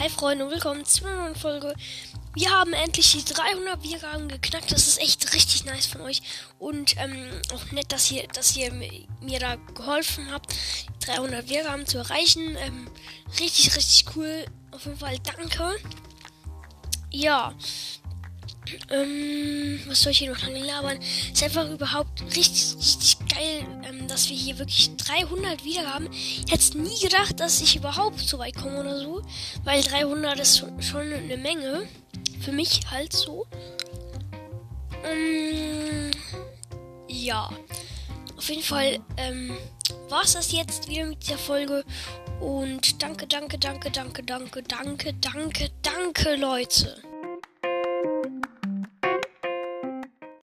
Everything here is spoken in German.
Hi Freunde und willkommen zu einer neuen Folge. Wir haben endlich die 300 Wiedergaben geknackt. Das ist echt richtig nice von euch. Und ähm, auch nett, dass ihr, dass ihr mir da geholfen habt, 300 Wiedergaben zu erreichen. Ähm, richtig, richtig cool. Auf jeden Fall danke. Ja. Ähm, was soll ich hier noch lange labern? Ist einfach überhaupt richtig, richtig geil, ähm, dass wir hier wirklich 300 Wiedergaben. Ich hätte nie gedacht, dass ich überhaupt so weit komme oder so. Weil 300 ist schon eine Menge. Für mich halt so. Ähm, ja. Auf jeden Fall ähm, war es das jetzt wieder mit dieser Folge. Und danke, danke, danke, danke, danke, danke, danke, danke, Leute.